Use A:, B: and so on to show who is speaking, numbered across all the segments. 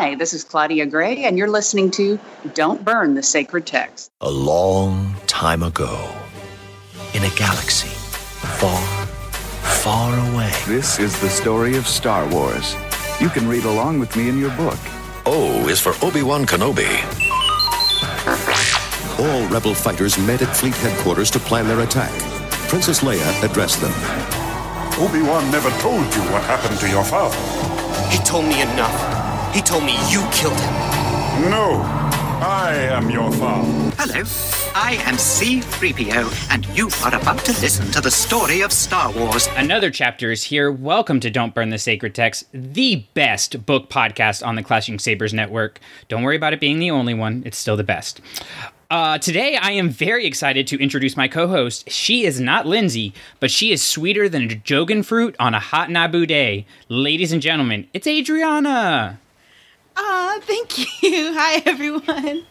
A: Hi, this is Claudia Gray, and you're listening to Don't Burn the Sacred Text.
B: A long time ago, in a galaxy far, far away.
C: This is the story of Star Wars. You can read along with me in your book.
B: O is for Obi Wan Kenobi.
D: All rebel fighters met at fleet headquarters to plan their attack. Princess Leia addressed them.
E: Obi-Wan never told you what happened to your father.
F: He told me enough. He told me you killed him.
E: No, I am your father.
G: Hello, I am C3PO, and you are about to listen to the story of Star Wars.
H: Another chapter is here. Welcome to Don't Burn the Sacred Text, the best book podcast on the Clashing Sabers Network. Don't worry about it being the only one, it's still the best. Uh, today, I am very excited to introduce my co host. She is not Lindsay, but she is sweeter than Jogan fruit on a hot Naboo day. Ladies and gentlemen, it's Adriana.
I: Aw, thank you. Hi, everyone.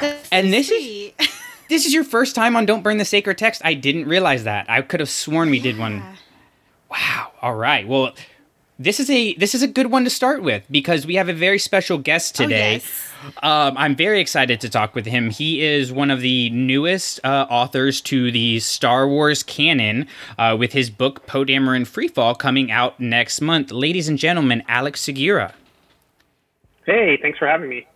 I: That's
H: And
I: so
H: this is- This is your first time on Don't Burn the Sacred Text. I didn't realize that. I could have sworn we did one. Wow. All right. Well, this is a this is a good one to start with because we have a very special guest
I: Oh,
H: today.
I: yes.
H: Um, I'm very excited to talk with him. He is one of the newest uh, authors to the Star Wars canon uh, with his book Poe Dameron Freefall coming out next month. Ladies and gentlemen, Alex Segura.
J: Hey, thanks for having me.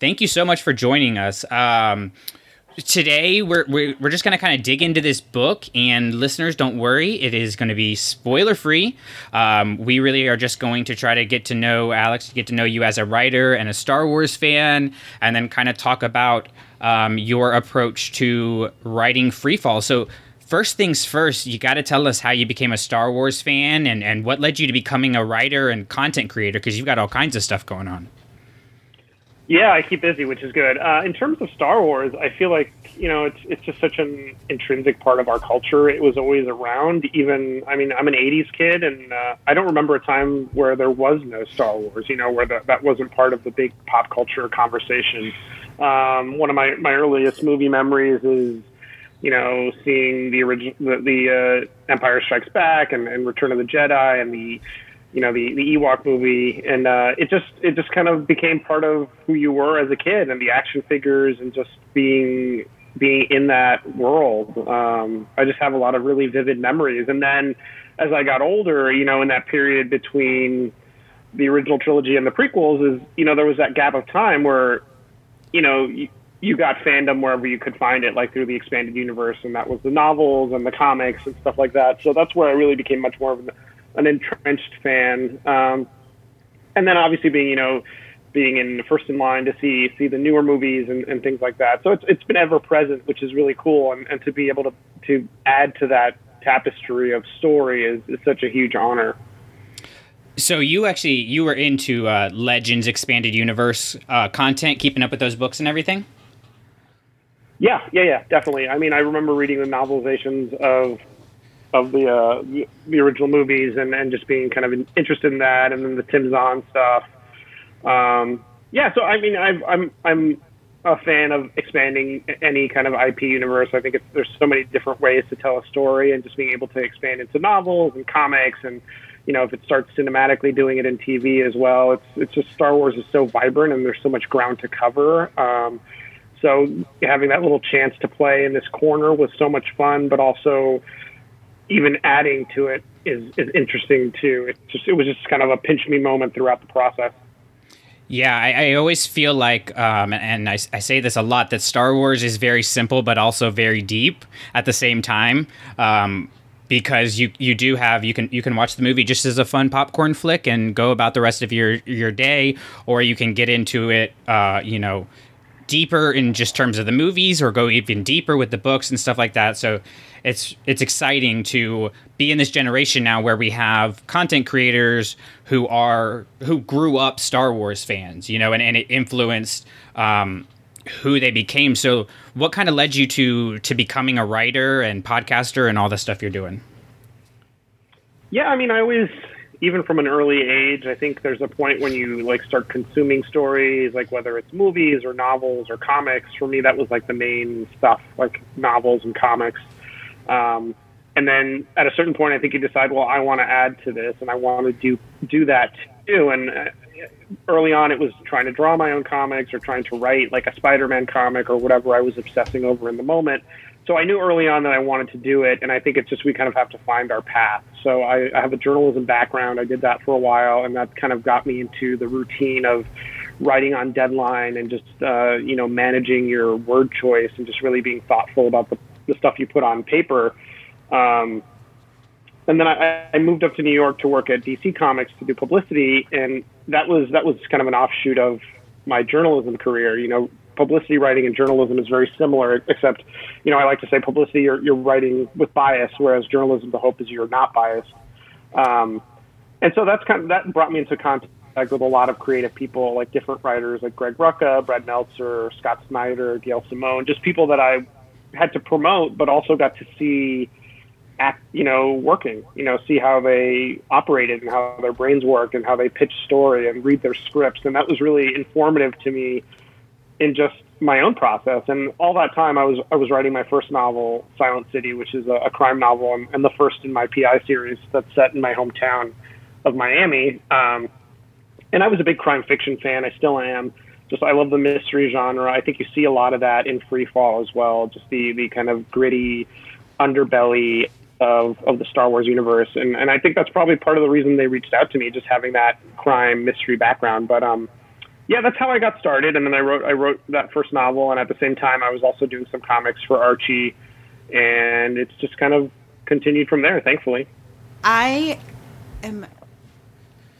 H: Thank you so much for joining us. Um, today, we're, we're, we're just going to kind of dig into this book, and listeners, don't worry, it is going to be spoiler free. Um, we really are just going to try to get to know Alex, get to know you as a writer and a Star Wars fan, and then kind of talk about um, your approach to writing Freefall. So, First things first, you got to tell us how you became a Star Wars fan and, and what led you to becoming a writer and content creator because you've got all kinds of stuff going on.
J: Yeah, I keep busy, which is good. Uh, in terms of Star Wars, I feel like you know it's it's just such an intrinsic part of our culture. It was always around. Even I mean, I'm an '80s kid, and uh, I don't remember a time where there was no Star Wars. You know, where that that wasn't part of the big pop culture conversation. Um, one of my my earliest movie memories is you know, seeing the original, the, the uh, Empire Strikes Back and, and Return of the Jedi and the, you know, the the Ewok movie, and uh, it just it just kind of became part of who you were as a kid, and the action figures, and just being being in that world. Um, I just have a lot of really vivid memories, and then as I got older, you know, in that period between the original trilogy and the prequels, is you know there was that gap of time where, you know. You, you got fandom wherever you could find it, like through the expanded universe, and that was the novels and the comics and stuff like that. So that's where I really became much more of an, an entrenched fan. Um, and then obviously being, you know, being in first in line to see see the newer movies and, and things like that. So it's it's been ever present, which is really cool, and, and to be able to to add to that tapestry of story is, is such a huge honor.
H: So you actually you were into uh, Legends expanded universe uh, content, keeping up with those books and everything.
J: Yeah, yeah, yeah, definitely. I mean, I remember reading the novelizations of of the uh, the- original movies and, and just being kind of interested in that, and then the Tim Zahn stuff. Um, yeah, so I mean, I've, I'm I'm a fan of expanding any kind of IP universe. I think there's so many different ways to tell a story, and just being able to expand into novels and comics, and you know, if it starts cinematically, doing it in TV as well. It's it's just Star Wars is so vibrant, and there's so much ground to cover. Um, so having that little chance to play in this corner was so much fun, but also even adding to it is, is interesting too. It just it was just kind of a pinch me moment throughout the process.
H: Yeah, I, I always feel like, um, and I, I say this a lot, that Star Wars is very simple but also very deep at the same time. Um, because you you do have you can you can watch the movie just as a fun popcorn flick and go about the rest of your your day, or you can get into it, uh, you know, deeper in just terms of the movies or go even deeper with the books and stuff like that. So it's it's exciting to be in this generation now where we have content creators who are who grew up Star Wars fans, you know, and, and it influenced um, who they became. So what kind of led you to to becoming a writer and podcaster and all the stuff you're doing?
J: Yeah, I mean, I always, even from an early age, I think there's a point when you like start consuming stories, like whether it's movies or novels or comics. For me, that was like the main stuff, like novels and comics. Um, and then at a certain point, I think you decide, well, I want to add to this, and I want to do do that too. And uh, early on it was trying to draw my own comics or trying to write like a Spider-Man comic or whatever I was obsessing over in the moment. So I knew early on that I wanted to do it, and I think it's just we kind of have to find our path. So I, I have a journalism background. I did that for a while, and that kind of got me into the routine of writing on deadline and just uh, you know managing your word choice and just really being thoughtful about the, the stuff you put on paper. Um, and then I, I moved up to New York to work at DC Comics to do publicity, and that was that was kind of an offshoot of my journalism career. You know, publicity writing and journalism is very similar, except, you know, I like to say publicity you're, you're writing with bias, whereas journalism the hope is you're not biased. Um, and so that's kind of that brought me into contact with a lot of creative people, like different writers like Greg Rucka, Brad Meltzer, Scott Snyder, Gail Simone, just people that I had to promote, but also got to see act, you know, working, you know, see how they operated and how their brains work and how they pitch story and read their scripts. And that was really informative to me in just my own process. And all that time, I was I was writing my first novel, Silent City, which is a, a crime novel and, and, the first in my PI series that's set in my hometown of Miami. Um, and I was a big crime fiction fan. I still am. Just I love the mystery genre. I think you see a lot of that in Free Fall as well. Just the the kind of gritty underbelly of, of the Star Wars universe. And, and I think that's probably part of the reason they reached out to me, just having that crime mystery background. But um, yeah, that's how I got started. And then I wrote I wrote that first novel, and at the same time, I was also doing some comics for Archie, and it's just kind of continued from there. Thankfully,
I: I am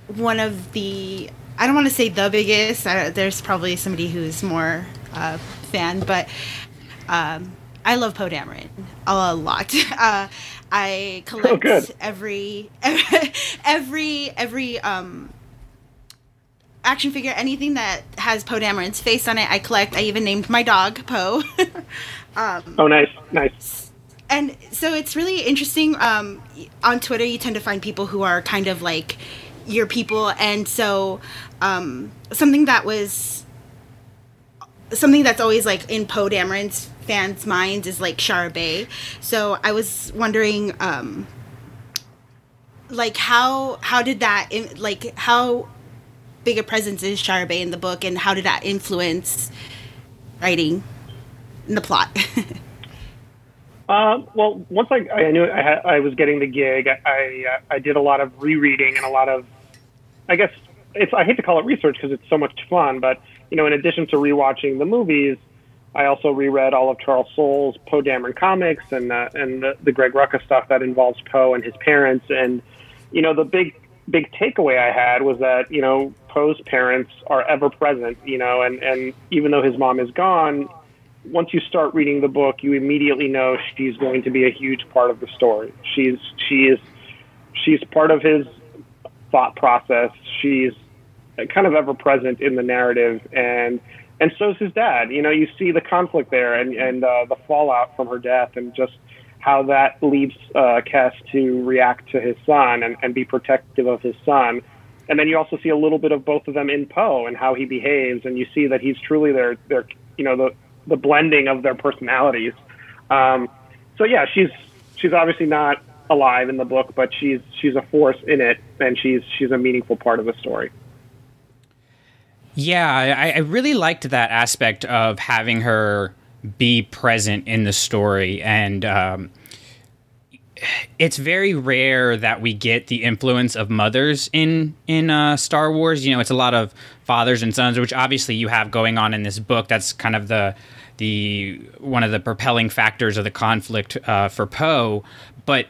I: one of the I don't want to say the biggest. Uh, there's probably somebody who's more uh, fan, but um, I love Poe Dameron a lot. Uh, I collect oh, every every every um, action figure, anything that has Poe Dameron's face on it, I collect. I even named my dog Poe.
J: um, oh, nice, nice.
I: And so it's really interesting. Um, on Twitter, you tend to find people who are kind of like your people, and so um, something that was something that's always like in Poe Dameron's fans' minds is like Shara Bey. So I was wondering, um, like how how did that like how big a presence is Shara Bey in the book, and how did that influence writing and the plot?
J: uh, well, once I, I knew I, had, I was getting the gig, I uh, I did a lot of rereading and a lot of, I guess it's I hate to call it research because it's so much fun, but you know, in addition to rewatching the movies, I also reread all of Charles Soule's Poe Dameron comics and uh, and the, the Greg Rucka stuff that involves Poe and his parents. And you know, the big big takeaway I had was that you know Poe's parents are ever present. You know, and and even though his mom is gone, once you start reading the book, you immediately know she's going to be a huge part of the story. She's she is she's part of his thought process. She's kind of ever present in the narrative and and so's his dad. You know, you see the conflict there and and uh, the fallout from her death, and just how that leads uh, Kes to react to his son and, and be protective of his son. And then you also see a little bit of both of them in Poe and how he behaves, and you see that he's truly their their you know the the blending of their personalities. Um, so yeah, she's she's obviously not alive in the book, but she's she's a force in it, and she's she's a meaningful part of the story.
H: Yeah, I, I really liked that aspect of having her be present in the story and um, it's very rare that we get the influence of mothers in in uh, Star Wars. You know, it's a lot of fathers and sons, which obviously you have going on in this book. That's kind of the the one of the propelling factors of the conflict uh, for Poe. But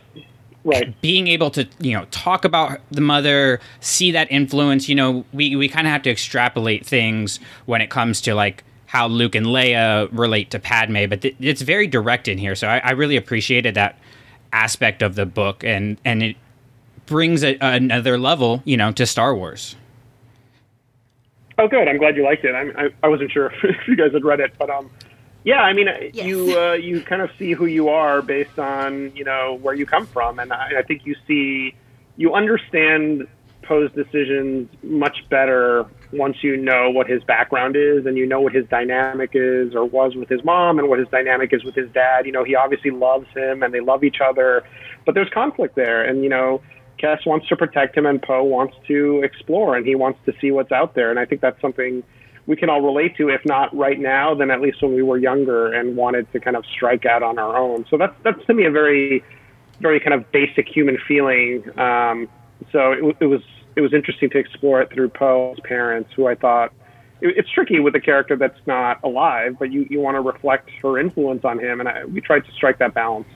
J: right.
H: being able to you know talk about the mother see that influence you know we, we kind of have to extrapolate things when it comes to like how luke and leia relate to padme but th- it's very direct in here so I, I, really appreciated that aspect of the book and and it brings a, another level you know to star wars.
J: Oh good. I'm glad you liked it. I, I, I wasn't sure if you guys had read it but um yeah, I mean, yes. you uh, you kind of see who you are based on you know where you come from, and I, I think you see you understand Poe's decisions much better once you know what his background is and you know what his dynamic is or was with his mom and what his dynamic is with his dad. You know, he obviously loves him and they love each other, but there's conflict there, and you know. Kes wants to protect him, and Poe wants to explore, and he wants to see what's out there. And I think that's something we can all relate to. If not right now, then at least when we were younger and wanted to kind of strike out on our own. So that's that's to me a very, very kind of basic human feeling. Um, so it, it was it was interesting to explore it through Poe's parents, who I thought it, it's tricky with a character that's not alive, but you, you want to reflect her influence on him, and I, we tried to strike that balance.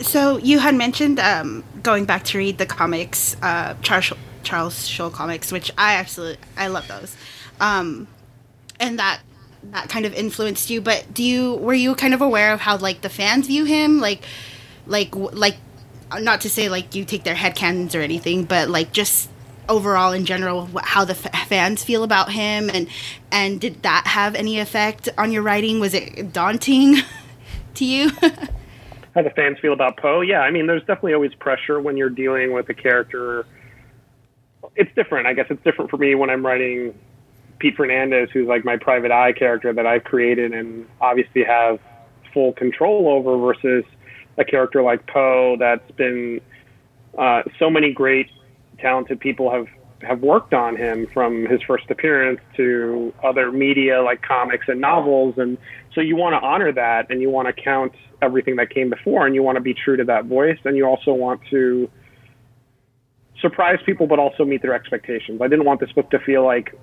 I: So you had mentioned um, going back to read the comics, uh, Charles Charles Soule comics, which I absolutely I love those, um, and that that kind of influenced you. But do you were you kind of aware of how like the fans view him, like like like not to say like you take their head canons or anything, but like just overall in general how the f- fans feel about him and and did that have any effect on your writing was it daunting to you
J: how the fans feel about Poe. Yeah, I mean, there's definitely always pressure when you're dealing with a character. It's different. I guess it's different for me when I'm writing Pete Fernandez, who's like my private eye character that I've created and obviously have full control over, versus a character like Poe that's been uh, so many great, talented people have have worked on him from his first appearance to other media like comics and novels and so you want to honor that and you want to count everything that came before and you want to be true to that voice and you also want to surprise people but also meet their expectations. I didn't want this book to feel like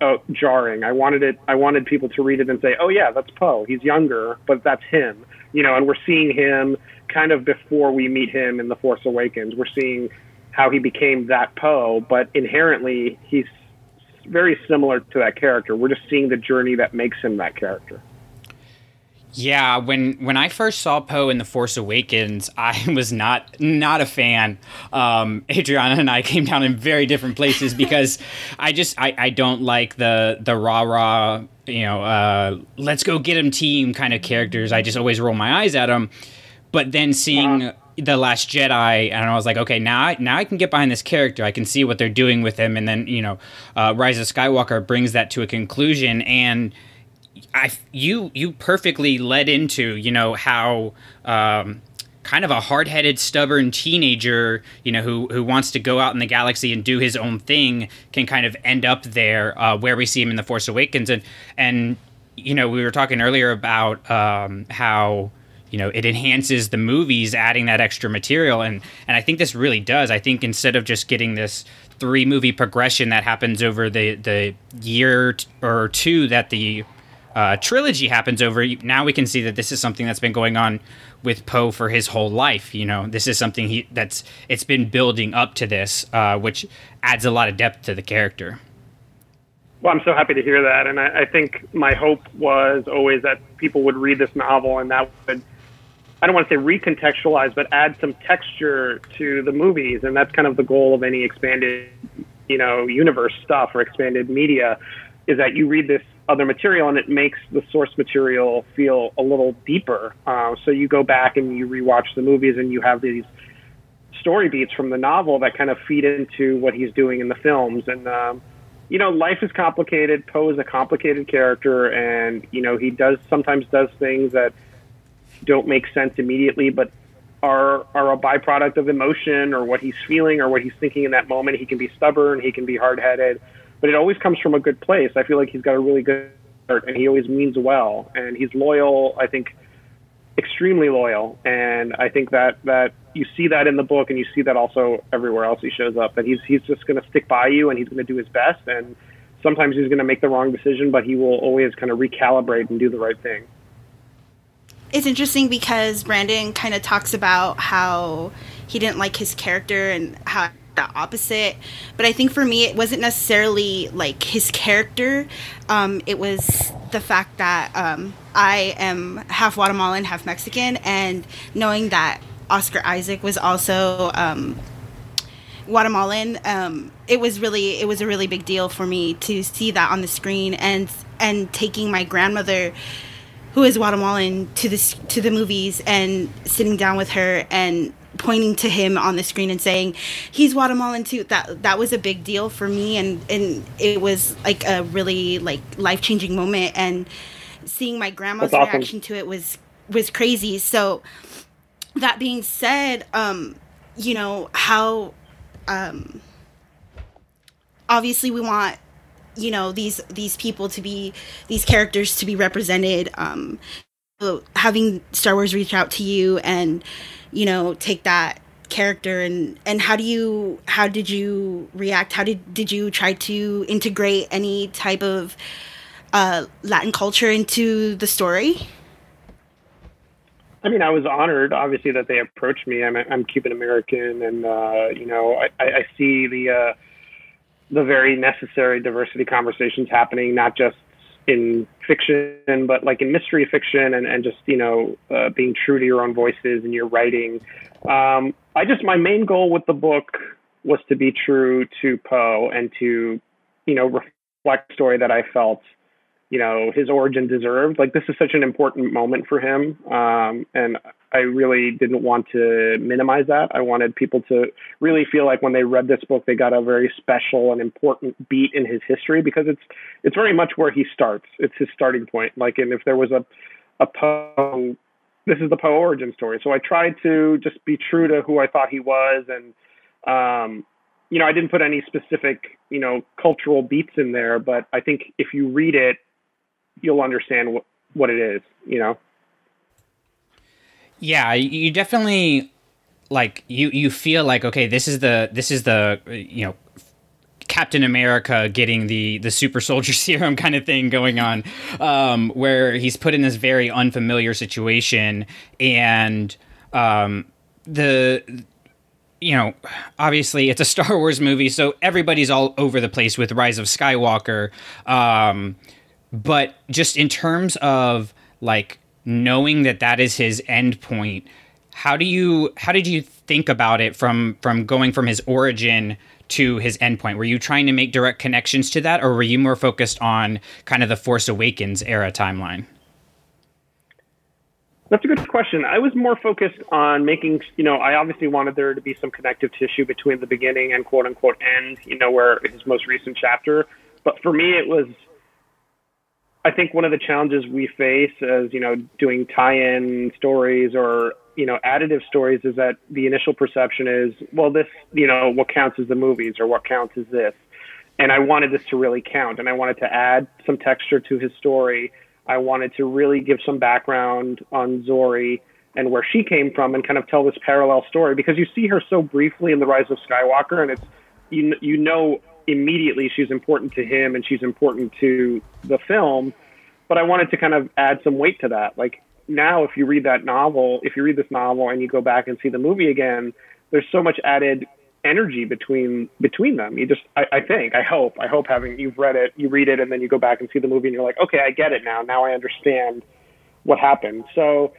J: oh, jarring. I wanted it I wanted people to read it and say, "Oh yeah, that's Poe. He's younger, but that's him." You know, and we're seeing him kind of before we meet him in The Force Awakens. We're seeing how he became that Poe, but inherently he's very similar to that character. We're just seeing the journey that makes him that character.
H: Yeah, when when I first saw Poe in The Force Awakens, I was not not a fan. Um, Adriana and I came down in very different places because I just I, I don't like the the rah rah you know uh, let's go get him team kind of characters. I just always roll my eyes at them. But then seeing uh-huh. the Last Jedi, and I was like, okay, now I, now I can get behind this character. I can see what they're doing with him, and then you know, uh, Rise of Skywalker brings that to a conclusion and I you you perfectly led into you know how um, kind of a hard-headed, stubborn teenager, you know, who who wants to go out in the galaxy and do his own thing, can kind of end up there uh, where we see him in the Force Awakens, and and you know we were talking earlier about um, how you know it enhances the movies, adding that extra material, and and I think this really does. I think instead of just getting this three movie progression that happens over the the year or two that the uh, trilogy happens over, now we can see that this is something that's been going on with Poe for his whole life. You know, this is something he that's it's been building up to this, uh, which adds a lot of depth to the character.
J: Well, I'm so happy to hear that, and I, I think my hope was always that people would read this novel and that would. I don't want to say recontextualize, but add some texture to the movies, and that's kind of the goal of any expanded, you know, universe stuff or expanded media, is that you read this other material and it makes the source material feel a little deeper. Uh, so you go back and you rewatch the movies and you have these story beats from the novel that kind of feed into what he's doing in the films. And, um, you know, life is complicated. Poe is a complicated character and, you know, he does sometimes does things that don't make sense immediately, but are are a byproduct of emotion or what he's feeling or what he's thinking in that moment. He can be stubborn, he can be hard headed but it always comes from a good place. I feel like he's got a really good heart, and he always means well, and he's loyal. I think extremely loyal, and I think that that you see that in the book, and you see that also everywhere else he shows up. That he's he's just going to stick by you, and he's going to do his best, and sometimes he's going to make the wrong decision, but he will always kind of recalibrate and do the right thing.
I: It's interesting because Brandon kind of talks about how he didn't like his character and how the opposite. But I think for me, it wasn't necessarily like his character. Um, it was the fact that um, I am half Guatemalan, half Mexican, and knowing that Oscar Isaac was also um, Guatemalan, um, it was really it was a really big deal for me to see that on the screen and and taking my grandmother who is Guatemalan to this to the movies and sitting down with her and pointing to him on the screen and saying he's Guatemalan too. That that was a big deal for me, and and it was like a really like life changing moment. And seeing my grandma's awesome. reaction to it was was crazy. So that being said, um, you know how um, obviously we want you know these these people to be these characters to be represented. Um, having Star Wars reach out to you and you know take that character and and how do you how did you react how did did you try to integrate any type of uh latin culture into the story
J: I mean, I was honored, obviously, that they approached me. I'm, I'm Cuban American, and uh, you know, I, I see the uh, the very necessary diversity conversations happening, not just in fiction, but like in mystery fiction, and, and just you know, uh, being true to your own voices and your writing. Um, I just my main goal with the book was to be true to Poe and to, you know, reflect story that I felt you know his origin deserved. Like this is such an important moment for him, um, and I really didn't want to minimize that. I wanted people to really feel like when they read this book, they got a very special and important beat in his history because it's it's very much where he starts. It's his starting point. Like, and if there was a a Poe, this is the Poe origin story. So I tried to just be true to who I thought he was, and um, you know, I didn't put any specific you know cultural beats in there, but I think if you read it you'll understand what what it is, you know.
H: Yeah, you definitely like you you feel like okay, this is the this is the you know Captain America getting the the super soldier serum kind of thing going on, um, where he's put in this very unfamiliar situation, and um, the you know obviously it's a Star Wars movie, so everybody's all over the place with Rise of Skywalker. Um, but just in terms of like knowing that that is his end point how do you how did you think about it from from going from his origin to his endpoint were you trying to make direct connections to that or were you more focused on kind of the force awakens era timeline?
J: That's a good question. I was more focused on making you know i obviously wanted there to be some connective tissue between the beginning and quote unquote end you know where his most recent chapter. But for me it was I think one of the challenges we face as you know doing tie-in stories or you know additive stories is that the initial perception is well this you know what counts as the movies or what counts as this. And I wanted this to really count and I wanted to add some texture to his story. I wanted to really give some background on Zorii and where she came from and kind of tell this parallel story because you see her so briefly in the rise of Skywalker and it's you you know immediately she's important to him and she's important to the film. But I wanted to kind of add some weight to that. Like now, if you read that novel, if you read this novel and you go back and see the movie again, there's so much added energy between between them. You just, I, I think, I hope, I hope having you've read it, you read it, and then you go back and see the movie, and you're like, okay, I get it now. Now I understand what happened. So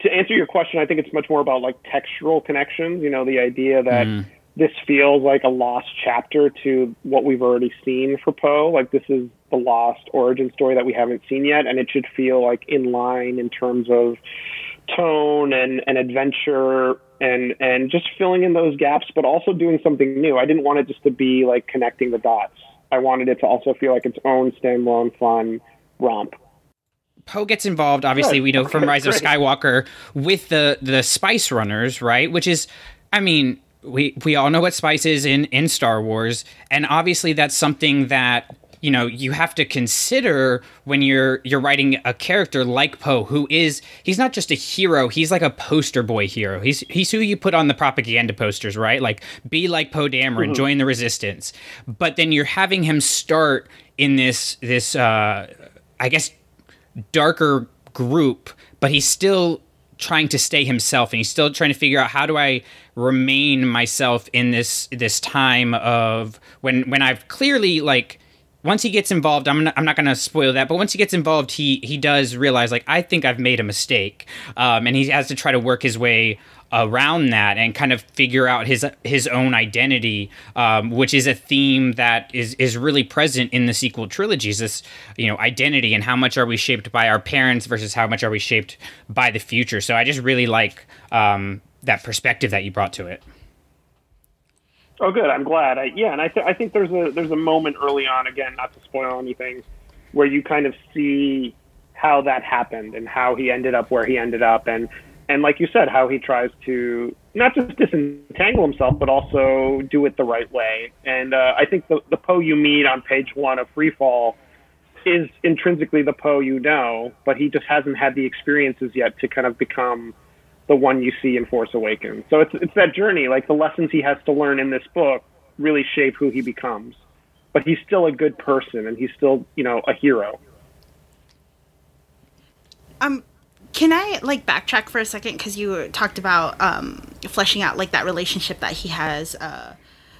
J: to answer your question, I think it's much more about like textural connections. You know, the idea that. Mm this feels like a lost chapter to what we've already seen for Poe. Like this is the lost origin story that we haven't seen yet, and it should feel like in line in terms of tone and, and adventure and and just filling in those gaps, but also doing something new. I didn't want it just to be like connecting the dots. I wanted it to also feel like its own standalone fun romp.
H: Poe gets involved, obviously, we know from Rise of Skywalker with the the Spice Runners, right? Which is, I mean, we we all know what spice is in in Star Wars, and obviously that's something that you know you have to consider when you're you're writing a character like Poe, who is he's not just a hero, he's like a poster boy hero. He's he's who you put on the propaganda posters, right? Like be like Poe Dameron, mm-hmm. join the resistance. But then you're having him start in this this uh, I guess darker group, but he's still trying to stay himself and he's still trying to figure out how do I remain myself in this this time of when when I've clearly like once he gets involved I'm not, I'm not going to spoil that but once he gets involved he he does realize like I think I've made a mistake um, and he has to try to work his way around that and kind of figure out his his own identity, um, which is a theme that is is really present in the sequel trilogies. This you know identity and how much are we shaped by our parents versus how much are we shaped by the future. So I just really like um, that perspective that you brought to it.
J: Oh, good. I'm glad. I, yeah, and I, th- I think there's a there's a moment early on again, not to spoil anything, where you kind of see how that happened and how he ended up where he ended up, and and like you said, how he tries to not just disentangle himself, but also do it the right way. And uh, I think the the Poe you meet on page one of Freefall is intrinsically the Poe you know, but he just hasn't had the experiences yet to kind of become the one you see in Force Awakens. So it's it's that journey, like the lessons he has to learn in this book really shape who he becomes. But he's still a good person and he's still, you know, a hero.
I: Um can I like backtrack for a second because you talked about um, fleshing out like that relationship that he has uh,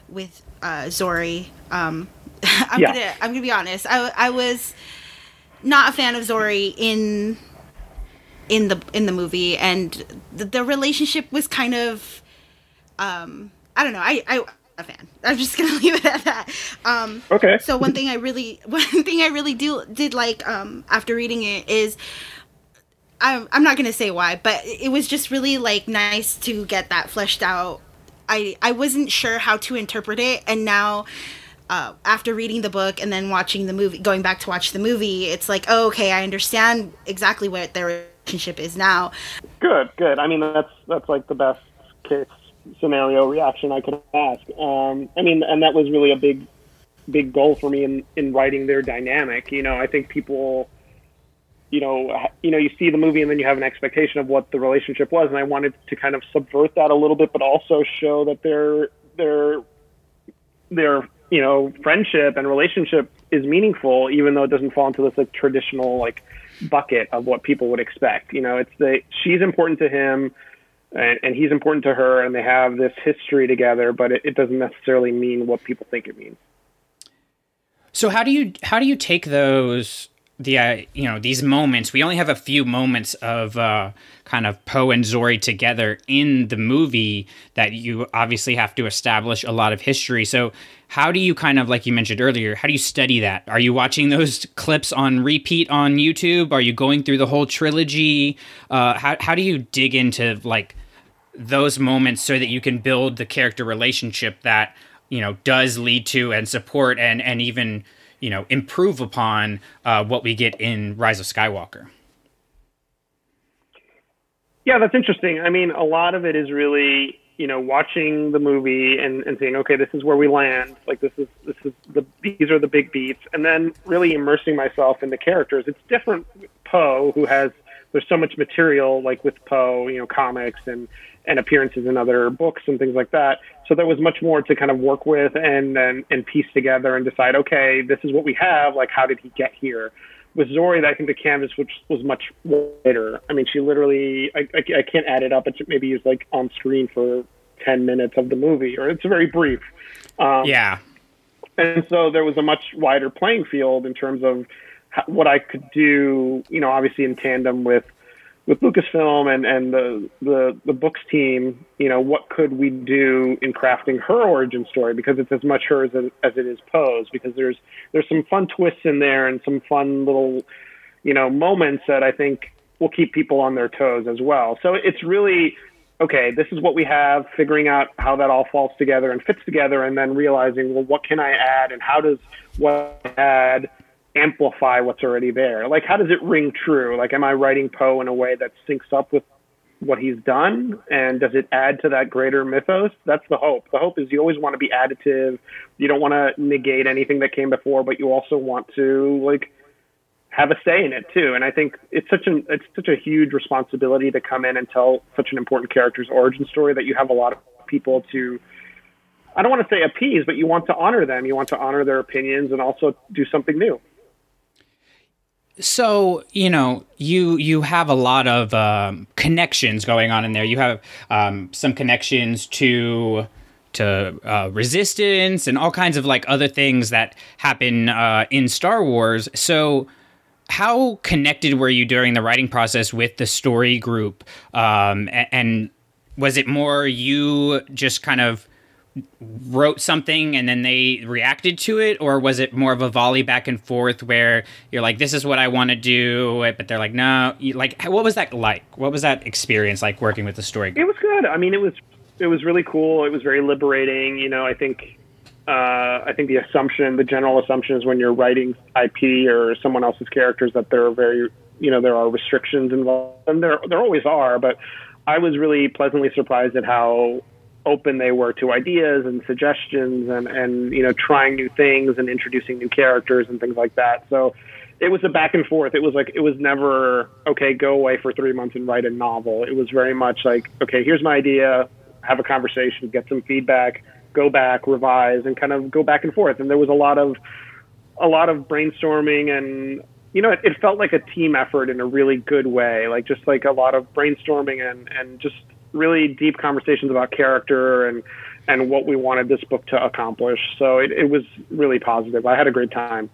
I: with uh, Zorii. Um, I'm
J: Yeah.
I: gonna I'm gonna be honest. I I was not a fan of Zorii in in the in the movie, and the, the relationship was kind of um, I don't know. I I a fan. I'm just gonna leave it at that. Um,
J: Okay.
I: So one thing I really one thing I really do did like um, after reading it is. I'm, I'm not gonna say why, but it was just really like nice to get that fleshed out. I I wasn't sure how to interpret it, and now uh, after reading the book and then watching the movie, going back to watch the movie, it's like, oh, okay, I understand exactly what their relationship is now.
J: Good, good. I mean, that's that's like the best case scenario reaction I could ask. Um, I mean, and that was really a big, big goal for me in in writing their dynamic. You know, I think people, you know, you know, you see the movie and then you have an expectation of what the relationship was, and I wanted to kind of subvert that a little bit, but also show that their their their you know friendship and relationship is meaningful, even though it doesn't fall into this like traditional like bucket of what people would expect. You know, it's the she's important to him and, and he's important to her, and they have this history together, but it, it doesn't necessarily mean what people think it means.
H: So how do you how do you take those the uh, you know these moments? We only have a few moments of uh, kind of Poe and Zorii together in the movie that you obviously have to establish a lot of history. So how do you kind of like you mentioned earlier? How do you study that? Are you watching those clips on repeat on YouTube? Are you going through the whole trilogy? Uh, how how do you dig into like those moments so that you can build the character relationship that you know does lead to and support and and even you know improve upon uh, what we get in Rise of Skywalker.
J: Yeah, that's interesting. I mean, a lot of it is really, you know, watching the movie and, and saying, okay, this is where we land. Like this is this is the these are the big beats, and then really immersing myself in the characters. It's different Poe, who has there's so much material, like with Poe, you know, comics and and appearances in other books and things like that. So there was much more to kind of work with and and, and piece together and decide, okay, this is what we have. Like, how did he get here? with Zorii, I think the canvas which was much wider. I mean, she literally, I, I, I can't add it up. It's maybe is like on screen for 10 minutes of the movie, or it's very brief. Um,
H: Yeah.
J: and so there was a much wider playing field in terms of what I could do, you know, obviously in tandem with with Lucasfilm and and the the the books team, you know, what could we do in crafting her origin story because it's as much hers as, as it is Poe's because there's there's some fun twists in there and some fun little, you know, moments that I think will keep people on their toes as well. So it's really okay, this is what we have, figuring out how that all falls together and fits together, and then realizing, well, what can I add, and how does what I add amplify what's already there? Like, how does it ring true? Like, am I writing Poe in a way that syncs up with what he's done, and does it add to that greater mythos? That's the hope. The hope is you always want to be additive. You don't want to negate anything that came before, but you also want to like have a say in it too. And I think it's such an it's such a huge responsibility to come in and tell such an important character's origin story that you have a lot of people to I don't want to say appease, but you want to honor them. You want to honor their opinions and also do something new.
H: So you know you you have a lot of um, connections going on in there. You have um, some connections to to uh, resistance and all kinds of like other things that happen uh, in Star Wars. So how connected were you during the writing process with the story group? Um, a- and was it more you just kind of wrote something and then they reacted to it or was it more of a volley back and forth where you're like this is what i want to do but they're like no like what was that like what was that experience like working with the story
J: It was good. I mean, it was it was really cool. It was very liberating. You know, I think uh, I think the assumption, the general assumption, is when you're writing IP or someone else's characters that there are very you know there are restrictions involved, and there there always are. But I was really pleasantly surprised at how open they were to ideas and suggestions and, and you know trying new things and introducing new characters and things like that. So it was a back and forth. It was like it was never okay, go away for three months and write a novel. It was very much like okay, here's my idea, have a conversation, get some feedback, go back, revise, and kind of go back and forth. And there was a lot of a lot of brainstorming and you know it, it felt like a team effort in a really good way like just like a lot of brainstorming and and just really deep conversations about character and and what we wanted this book to accomplish so it, it was really positive i had a great time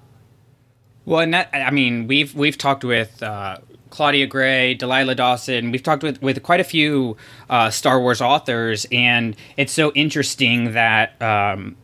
H: Well, and that I mean, we've we've talked with uh, Claudia Gray, Delilah Dawson. We've talked with with quite a few uh, Star Wars authors, and it's so interesting that. Um,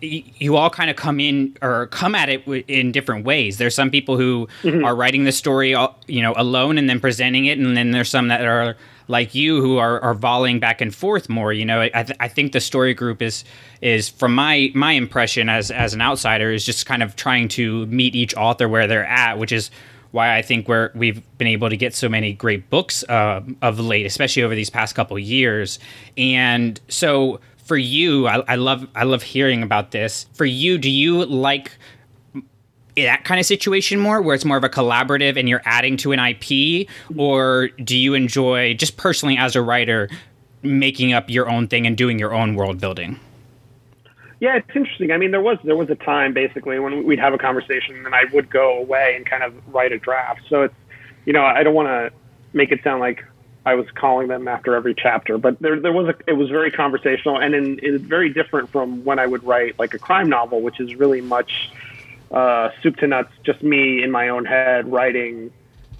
H: you all kind of come in or come at it in different ways. There's some people who are writing the story, you know, alone and then presenting it, and then there's some that are like you who are, are volleying back and forth more. You know, I, th- I think the story group is is from my my impression as as an outsider is just kind of trying to meet each author where they're at, which is why I think we're we've been able to get so many great books uh, of late, especially over these past couple years. And so for you, I, I love I love hearing about this. For you, do you like that kind of situation more where it's more of a collaborative and you're adding to an IP or do you enjoy just personally as a writer making up your own thing and doing your own world building?
J: Yeah, it's interesting. I mean, there was there was a time basically when we'd have a conversation and I would go away and kind of write a draft. So it's you know I don't want to make it sound like I was calling them after every chapter, but there there was a it was very conversational and in, it's very different from when I would write like a crime novel, which is really much uh, soup to nuts, just me in my own head writing,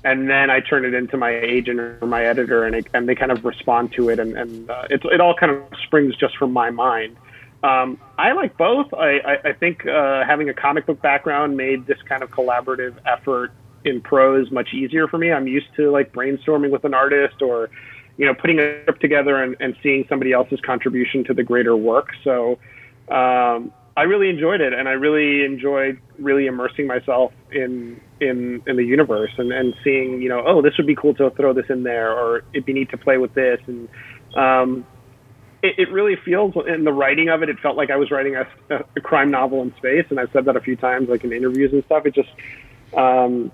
J: and then I turn it into my agent or my editor, and it, and they kind of respond to it, and and uh, it it all kind of springs just from my mind. Um, I like both. I, I, I think uh, having a comic book background made this kind of collaborative effort in prose much easier for me. I'm used to like brainstorming with an artist or, you know, putting a script together and, and seeing somebody else's contribution to the greater work. So um, I really enjoyed it, and I really enjoyed really immersing myself in in in the universe and, and seeing, you know, oh, this would be cool to throw this in there, or it'd be neat to play with this, and um, it, it really feels in the writing of it. It felt like I was writing a, a crime novel in space, and I've said that a few times, like in interviews and stuff. It just, um,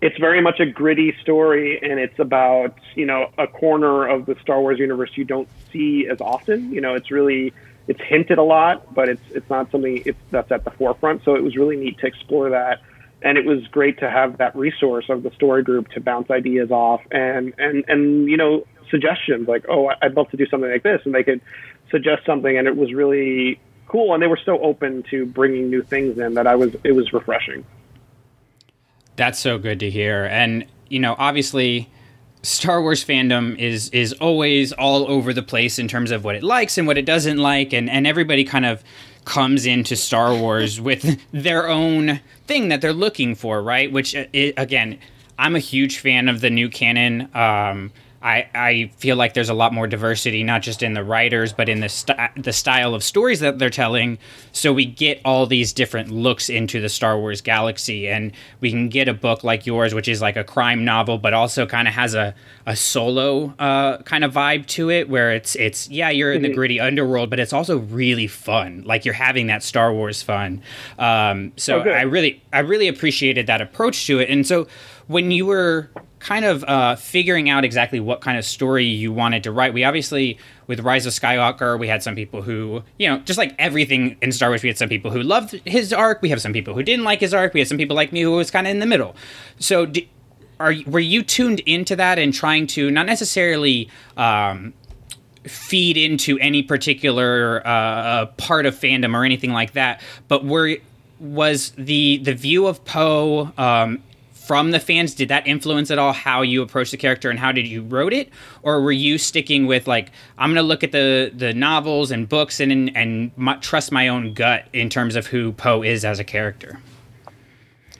J: it's very much a gritty story, and it's about you know a corner of the Star Wars universe you don't see as often. You know, it's really it's hinted a lot, but it's it's not something it's, that's at the forefront. So it was really neat to explore that, and it was great to have that resource of the story group to bounce ideas off and and and you know suggestions like, oh, I'd love to do something like this, and they could suggest something, and it was really cool. And they were so open to bringing new things in that I was it was refreshing.
H: That's so good to hear. And, you know, obviously Star Wars fandom is is always all over the place in terms of what it likes and what it doesn't like and and everybody kind of comes into Star Wars with their own thing that they're looking for, right? Which uh, i again, I'm a huge fan of the new canon. Um I, I feel like there's a lot more diversity, not just in the writers, but in the st- the style of stories that they're telling. So we get all these different looks into the Star Wars galaxy, and we can get a book like yours, which is like a crime novel, but also kind of has a a solo uh, kind of vibe to it, where it's it's yeah, you're in the gritty underworld, but it's also really fun. Like you're having that Star Wars fun. Um, so
J: Oh.
H: I really I really appreciated that approach to it, and so when you were kind of uh, figuring out exactly what kind of story you wanted to write. We obviously, with Rise of Skywalker, we had some people who, you know, just like everything in Star Wars, we had some people who loved his arc. We have some people who didn't like his arc. We had some people like me who was kind of in the middle. So, are were you tuned into that and trying to not necessarily um, feed into any particular uh, part of fandom or anything like that, but were was the the view of Poe um, from the fans did that influence at all how you approached the character and how did you wrote it or were you sticking with like i'm gonna look at the the novels and books and and, and my, trust my own gut in terms of who poe is as a character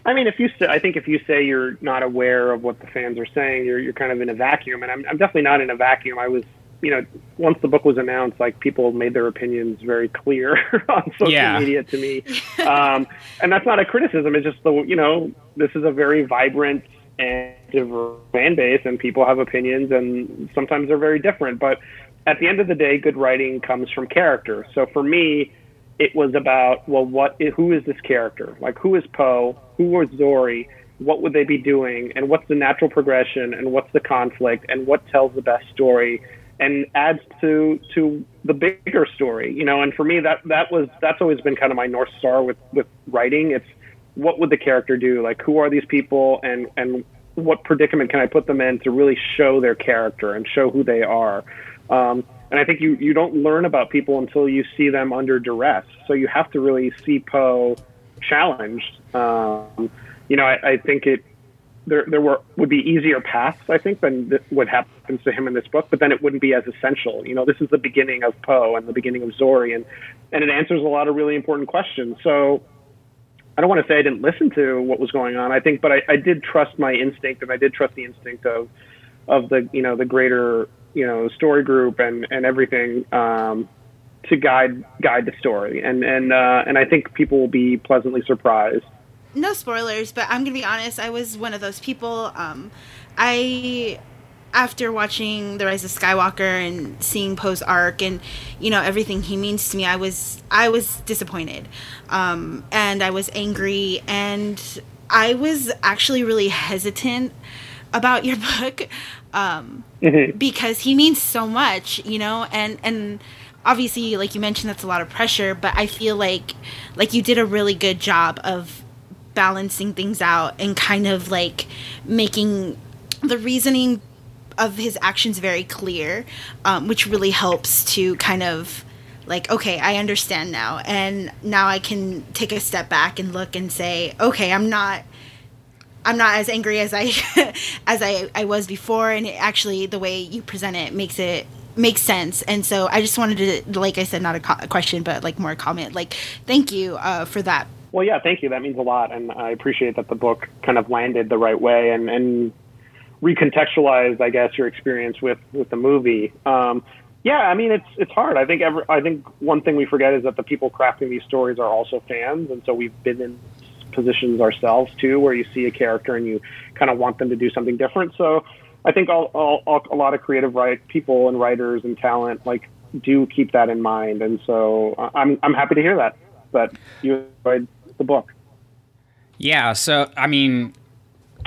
J: I mean, if you I think if you say you're not aware of what the fans are saying, you're you're kind of in a vacuum, and I'm I'm definitely not in a vacuum. I was, you know, once the book was announced, like people made their opinions very clear on social
H: Yeah.
J: media to me, um, and that's not a criticism. It's just the you know this is a very vibrant and diverse fan base, and people have opinions, and sometimes they're very different. But at the end of the day, good writing comes from character. So for me, it was about well, what who is this character? Like who is Poe? Who was Zorii? What would they be doing? And what's the natural progression? And what's the conflict? And what tells the best story? And adds to to the bigger story, you know. And for me, that that was that's always been kind of my north star with with writing. It's what would the character do? Like who are these people? And and what predicament can I put them in to really show their character and show who they are? Um, and I think you, you don't learn about people until you see them under duress. So you have to really see Poe challenged. Um, you know, I, I think it there there were would be easier paths I think than th- what happens to him in this book, but then it wouldn't be as essential. You know, this is the beginning of Poe and the beginning of Zorii, and and it answers a lot of really important questions. So I don't want to say I didn't listen to what was going on. I think, but I, I did trust my instinct, and I did trust the instinct of of the you know the greater you know story group and and everything um, to guide guide the story and and uh, and I think people will be pleasantly surprised.
I: No spoilers, but I'm gonna be honest. I was one of those people. Um, I after watching the rise of skywalker and seeing poe's arc and you know everything he means to me i was i was disappointed um, and i was angry and i was actually really hesitant about your book um, mm-hmm. because he means so much, you know, and and obviously, like you mentioned, that's a lot of pressure. But I feel like like you did a really good job of balancing things out and kind of like making the reasoning of his actions very clear, um, which really helps to kind of like okay i understand now and now i can take a step back and look and say okay i'm not I'm not as angry as I as I, I was before, and it actually the way you present it makes it makes sense. And so I just wanted to, like I said, not a, co- a question, but like more a comment. Like, thank you uh, for that.
J: Well, yeah, thank you. That means a lot, and I appreciate that the book kind of landed the right way and and recontextualized, I guess, your experience with with the movie. Um, yeah, I mean it's it's hard. I think every, I think one thing we forget is that the people crafting these stories are also fans, and so we've been in positions ourselves too, where you see a character and you kind of want them to do something different. So I think all, all, all, a lot of creative write people and writers and talent like do keep that in mind, and so uh, I'm I'm happy to hear that that you enjoyed the book.
H: Yeah, so I mean,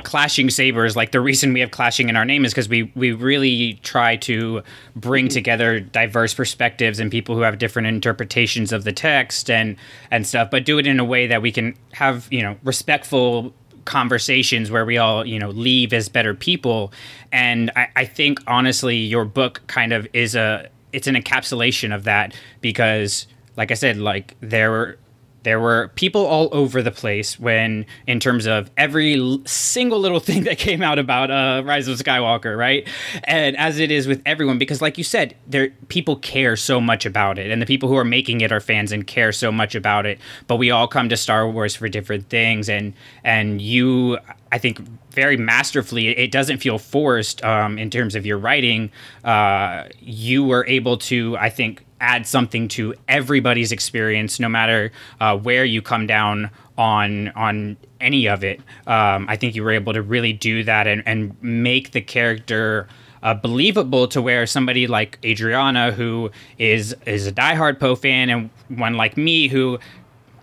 H: clashing sabers like the reason we have clashing in our name is because we we really try to bring mm-hmm. together diverse perspectives and people who have different interpretations of the text and and stuff but do it in a way that we can have you know respectful conversations where we all you know leave as better people and I, I think honestly your book kind of is a it's an encapsulation of that because like i said like there there were people all over the place when in terms of every single little thing that came out about uh, rise of skywalker right? And as it is with everyone because like you said there people care so much about it and the people who are making it are fans and care so much about it. But we all come to star wars for different things and and you i think very masterfully it doesn't feel forced um, in terms of your writing. Uh, you were able to i think add something to everybody's experience, no matter uh, where you come down on on any of it. Um, I think you were able to really do that and, and make the character. Uh, believable to where somebody like Adriana, who is is a diehard Poe fan, and one like me, who,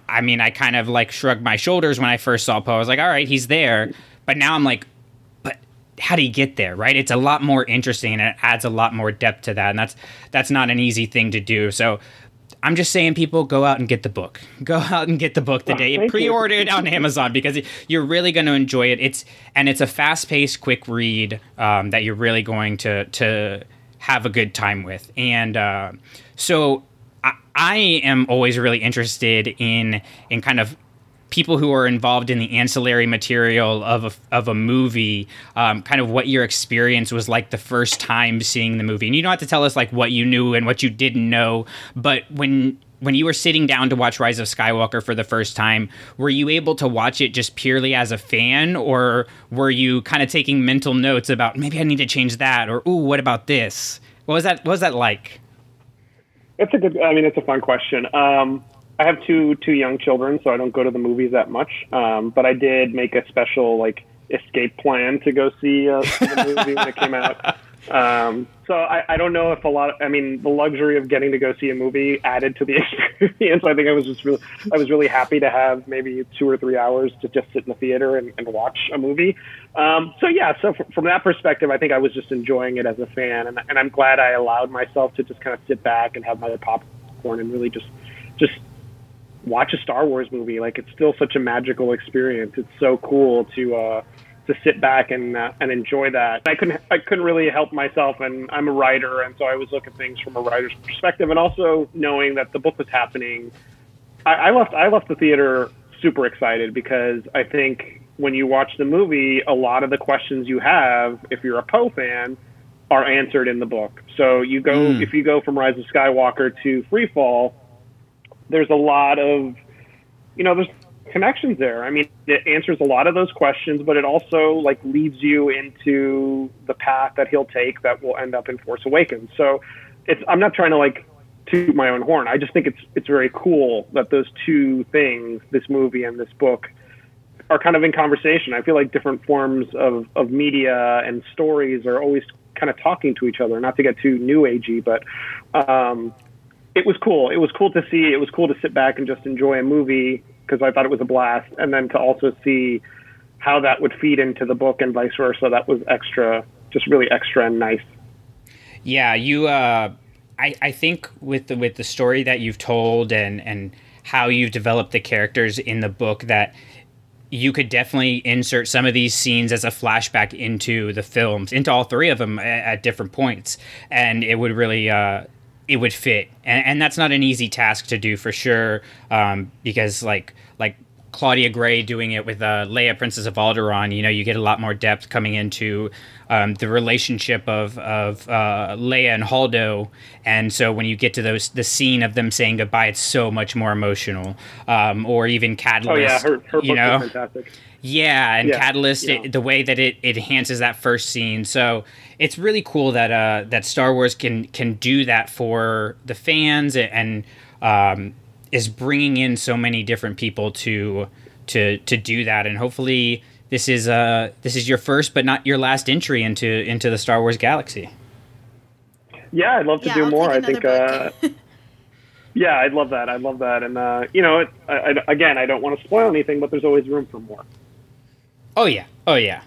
H: I mean, I kind of like shrugged my shoulders when I first saw Poe. I was like, all right, he's there, but now I'm like, how do you get there right it's a lot more interesting and it adds a lot more depth to that and that's that's not an easy thing to do so I'm just saying, people go out and get the book. Go out and get the book the day oh, pre-order it on Amazon because you're really going to enjoy it. It's and it's a fast-paced, quick read um, that you're really going to to have a good time with. And uh, so I, I am always really interested in in kind of people who are involved in the ancillary material of a, of a movie, um, kind of what your experience was like the first time seeing the movie. And you don't have to tell us like what you knew and what you didn't know, but when when you were sitting down to watch Rise of Skywalker for the first time, were you able to watch it just purely as a fan, or were you kind of taking mental notes about maybe I need to change that, or ooh, what about this? What was that? What was that like?
J: It's a good. I mean, it's a fun question. Um, I have two two young children, so I don't go to the movies that much. Um, but I did make a special like escape plan to go see uh, the movie when it came out. Um, so I, I don't know if a lot. Of, I mean, the luxury of getting to go see a movie added to the experience. I think I was just really, I was really happy to have maybe two or three hours to just sit in the theater and, and watch a movie. Um, so yeah, so f- from that perspective, I think I was just enjoying it as a fan, and, and I'm glad I allowed myself to just kind of sit back and have my popcorn and really just, just watch a Star Wars movie. Like it's still such a magical experience. It's so cool to. Uh, to sit back and uh, and enjoy that. I couldn't I couldn't really help myself, and I'm a writer, and so I was looking at things from a writer's perspective, and also knowing that the book was happening. I, I left I left the theater super excited because I think when you watch the movie, a lot of the questions you have, if you're a Poe fan, are answered in the book. So you go
K: Mm.
J: if you go from Rise of Skywalker to Freefall, there's a lot of you know there's connections there. I mean, it answers a lot of those questions, but it also like leads you into the path that he'll take that will end up in Force Awakens. So it's I'm not trying to like toot my own horn. I just think it's it's very cool that those two things, this movie and this book, are kind of in conversation. I feel like different forms of, of media and stories are always kind of talking to each other. Not to get too new agey, but um, it was cool. It was cool to see. It was cool to sit back and just enjoy a movie because I thought it was a blast, and then to also see how that would feed into the book and vice versa. That was extra, just really extra and nice.
H: Yeah, you. Uh, I I think with the with the story that you've told and and how you've developed the characters in the book that you could definitely insert some of these scenes as a flashback into the films, into all three of them at, at different points, and it would really. Uh, it would fit, and, and that's not an easy task to do for sure, um, because like like Claudia Gray doing it with uh, Leia, Princess of Alderaan, you know, you get a lot more depth coming into um, the relationship of of uh, Leia and Holdo, and so when you get to those the scene of them saying goodbye, it's so much more emotional. Um, or even Catalyst,
J: Oh yeah, her her
H: you know,
J: fantastic.
H: yeah, and
J: Yeah,
H: Catalyst,
J: yeah.
H: It, the way that it, it enhances that first scene. So it's really cool that uh, that Star Wars can can do that for the fans and um, is bringing in so many different people to to to do that. And hopefully this is uh this is your first but not your last entry into into the Star Wars galaxy.
J: Yeah, I'd love to
I: Yeah,
J: do
I: I'll
J: more. I think. Uh, yeah, I'd love that. I'd love that. And uh, you know, it, I, I, again, I don't want to spoil anything, but there's always room for more.
H: Oh yeah, oh yeah.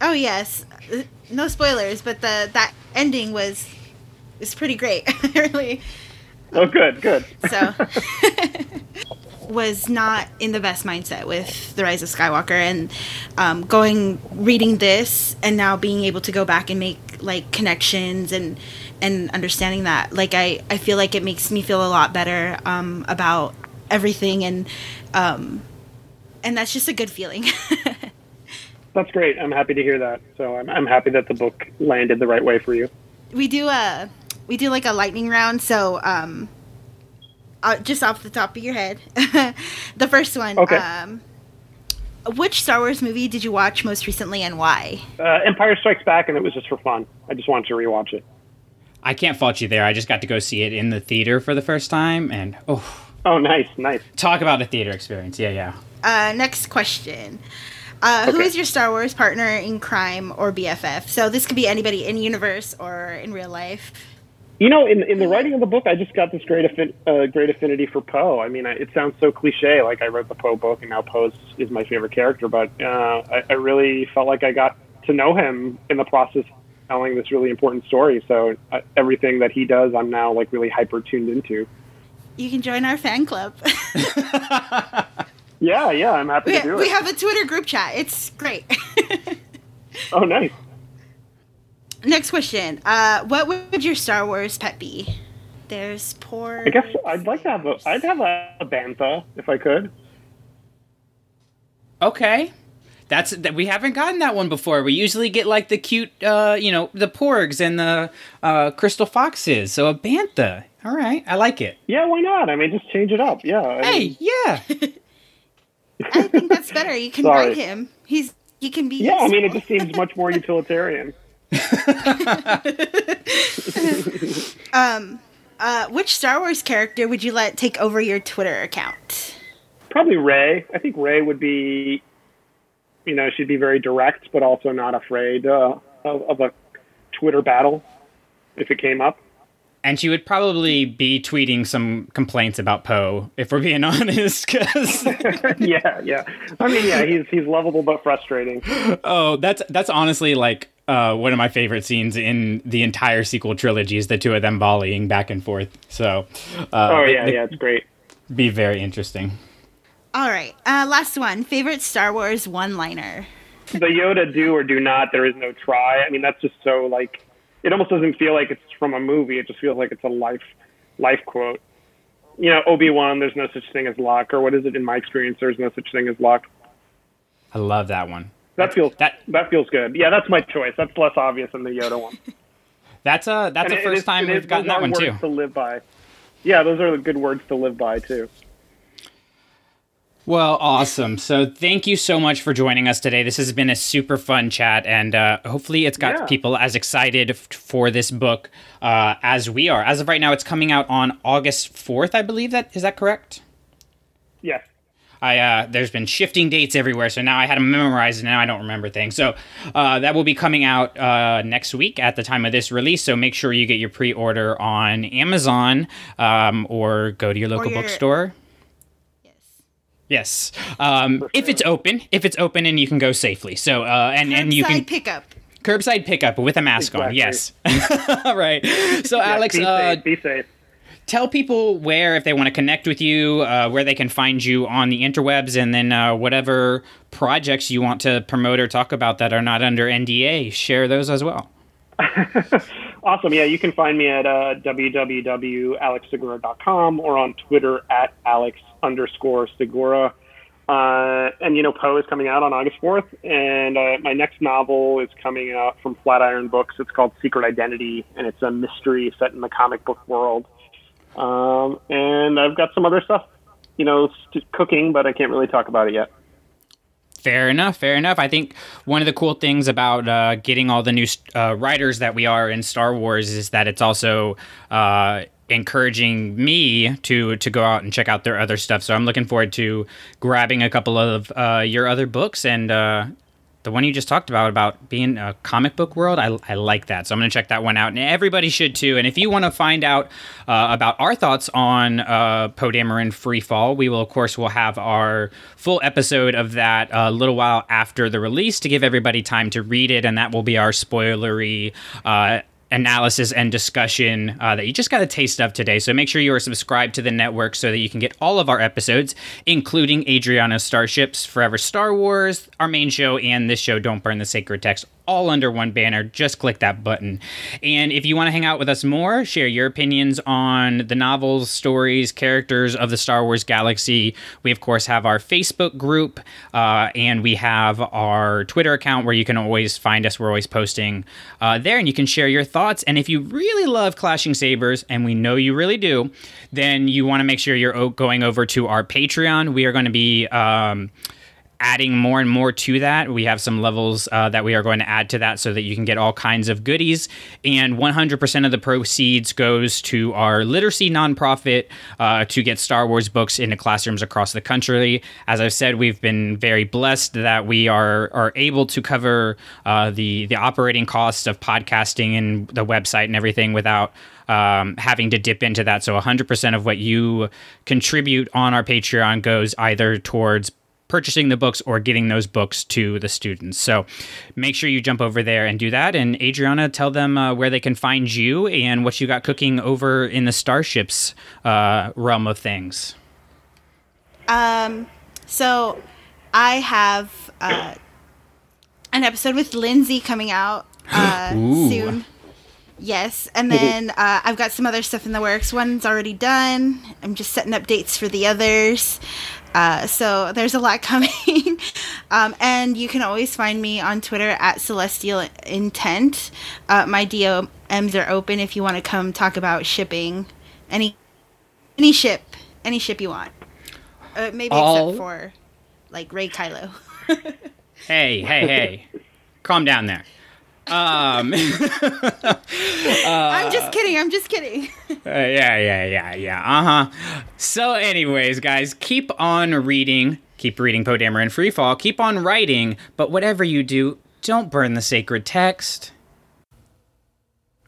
I: Oh yes, Uh, no spoilers, but the that ending was is pretty great. really,
J: Oh, good, good.
I: so was not in the best mindset with the Rise of Skywalker, and um, going reading this and now being able to go back and make like connections and and understanding that like I I feel like it makes me feel a lot better um, about everything and um, and that's just a good feeling.
J: That's great. I'm happy to hear that. So I'm, I'm happy that the book landed the right way for you.
I: we do a we do like a lightning round so um uh, just off the top of your head the first one
J: Okay.
I: um which star wars movie did you watch most recently and why
J: Uh, Empire Strikes Back, and it was just for fun. I just wanted to rewatch it.
H: I can't fault you there. I just got to go see it in the theater for the first time, and oh,
J: Oh, nice, nice.
H: talk about a theater experience. Yeah, yeah.
I: uh next question uh,
J: Okay.
I: is your Star Wars partner in crime or BFF? So this could be anybody in universe or in real life.
J: You know, in in the writing of the book, I just got this great affin- uh, great affinity for Poe. I mean, I, it sounds so cliche. Like I read the Poe book, and now Poe is my favorite character. But uh, I, I really felt like I got to know him in the process of telling this really important story. So uh, everything that he does, I'm now like really hyper tuned into.
I: You can join our fan club.
J: Yeah, yeah, I'm happy
I: we,
J: to do
I: we
J: it.
I: We have a Twitter group chat. It's great.
J: oh, nice.
I: Next question. Uh, what would your Star Wars pet be? There's poor.
J: I guess I'd like to have a I'd have a, a bantha if I could.
H: Okay. That's that we haven't gotten that one before. We usually get like the cute, uh, you know, the porgs and the uh, crystal foxes. So a bantha. All right, I like it.
J: Yeah, why not? I mean, just change it up. Yeah. I
H: Hey,
J: mean,
H: yeah.
I: I think that's better. You can
J: Sorry.
I: ride him. He's he can be.
J: yeah. I mean, it just seems much more utilitarian.
I: um, uh, which Star Wars character would you let take over your Twitter account?
J: Probably Rey. I think Rey would be You know, she'd be very direct, but also not afraid uh, of, of a Twitter battle if it came up.
H: And she would probably be tweeting some complaints about Poe, if we're being honest. Cause
J: yeah, yeah. I mean, yeah, he's he's lovable but frustrating.
H: oh, that's that's honestly like uh, one of my favorite scenes in the entire sequel trilogy is the two of them volleying back and forth. So, uh,
J: oh
H: they-
J: yeah,
H: they-
J: yeah, it's great.
H: be very interesting.
I: All right. Uh, last one. Favorite Star Wars one-liner.
J: The Yoda do or do not. There is no try. I mean, that's just so like. It almost doesn't feel like it's from a movie. It just feels like it's a life life quote. You know, Obi Wan. There's no such thing as luck, or what is it? In my experience, there's no such thing as luck.
H: I love that one.
J: That feels
H: That-
J: that feels good. Yeah, that's my choice. That's less obvious than the Yoda one.
H: That's uh that's
J: And
H: the first
J: is-
H: time we've
J: is-
H: gotten that one too.
J: To live by. Yeah, those are the good words to live by too.
H: Well, awesome. So thank you so much for joining us today. This has been a super fun chat, and uh, hopefully it's got
J: Yeah.
H: people as excited f- for this book uh, as we are. As of right now, it's coming out on August 4th, I believe. That is that correct?
J: Yes.
H: I uh, there's been shifting dates everywhere, so now I had to memorize, and now I don't remember things. So uh, that will be coming out uh, next week at the time of this release. So make sure you get your pre-order on Amazon um, or go to your local
I: your-
H: bookstore.
I: Yes.
H: Yes, um, if it's open, if it's open and you can go safely. So uh, and and you
I: Curbside
H: can
I: pickup.
H: curbside pickup with a mask on. Yes. All right. So
J: Yeah,
H: Alex,
J: be
H: uh,
J: safe. Be safe.
H: Tell people where if they want to connect with you, uh, where they can find you on the interwebs, and then uh, whatever projects you want to promote or talk about that are not under NDA, share those as well.
J: Awesome. Yeah, you can find me at uh, www.alexsegura.com or on Twitter at alex underscore segura. Uh, and you know, Poe is coming out on August 4th, and uh, my next novel is coming out from Flatiron Books. It's called Secret Identity, and it's a mystery set in the comic book world. Um, and I've got some other stuff, you know, cooking, but I can't really talk about it yet.
H: Fair enough. Fair enough. I think one of the cool things about uh, getting all the new uh, writers that we are in Star Wars is that it's also uh, encouraging me to to go out and check out their other stuff. So I'm looking forward to grabbing a couple of uh, your other books and. Uh, the one you just talked about about being a comic book world I, I like that. So i'm going to check that one out and everybody should too. And if you want to find out uh, about our thoughts on uh, poe dameron free fall we will of course will have our full episode of that a little while after the release to give everybody time to read it and that will be our spoilery uh, analysis and discussion uh, that you just got a taste of today. So make sure you are subscribed to the network so that you can get all of our episodes, including Adriana's Starships, Forever Star Wars, our main show, and this show, Don't Burn the Sacred Text, all under one banner. Just click that button. And if you want to hang out with us more, share your opinions on the novels, stories, characters of the Star Wars galaxy, we of course have our Facebook group uh, and we have our Twitter account where you can always find us. We're always posting uh, there and you can share your thoughts. And if you really love Clashing Sabers, and we know you really do, then you want to make sure you're going over to our Patreon. We are going to be. Um, adding more and more to that. We have some levels uh, that we are going to add to that so that you can get all kinds of goodies. And 100% of the proceeds goes to our literacy nonprofit uh, to get Star Wars books into classrooms across the country. As I've said, we've been very blessed that we are are able to cover uh, the the operating costs of podcasting and the website and everything without um, having to dip into that. So 100% of what you contribute on our Patreon goes either towards purchasing the books or getting those books to the students. So make sure you jump over there and do that. And Adriana, tell them uh, where they can find you and what you got cooking over in the Starships uh, realm of things.
I: Um, so I have uh, an episode with Lindsay coming out uh, soon. Yes, and then uh, I've got some other stuff in the works. One's already done. I'm just setting up dates for the others. Uh, so there's a lot coming. um, and you can always find me on Twitter at Celestial Intent. Uh, my DMs are open if you want to come talk about shipping. Any any ship, any ship you want. Uh, maybe
H: All-
I: except for like Rey Kylo.
H: Hey, hey, hey. Calm down there. Um,
I: I'm just kidding. I'm just kidding.
H: Uh, yeah, yeah, yeah, yeah. Uh huh. So, anyways, guys, keep on reading. Keep reading Poe Dameron and Freefall. Keep on writing, but whatever you do, don't burn the sacred text.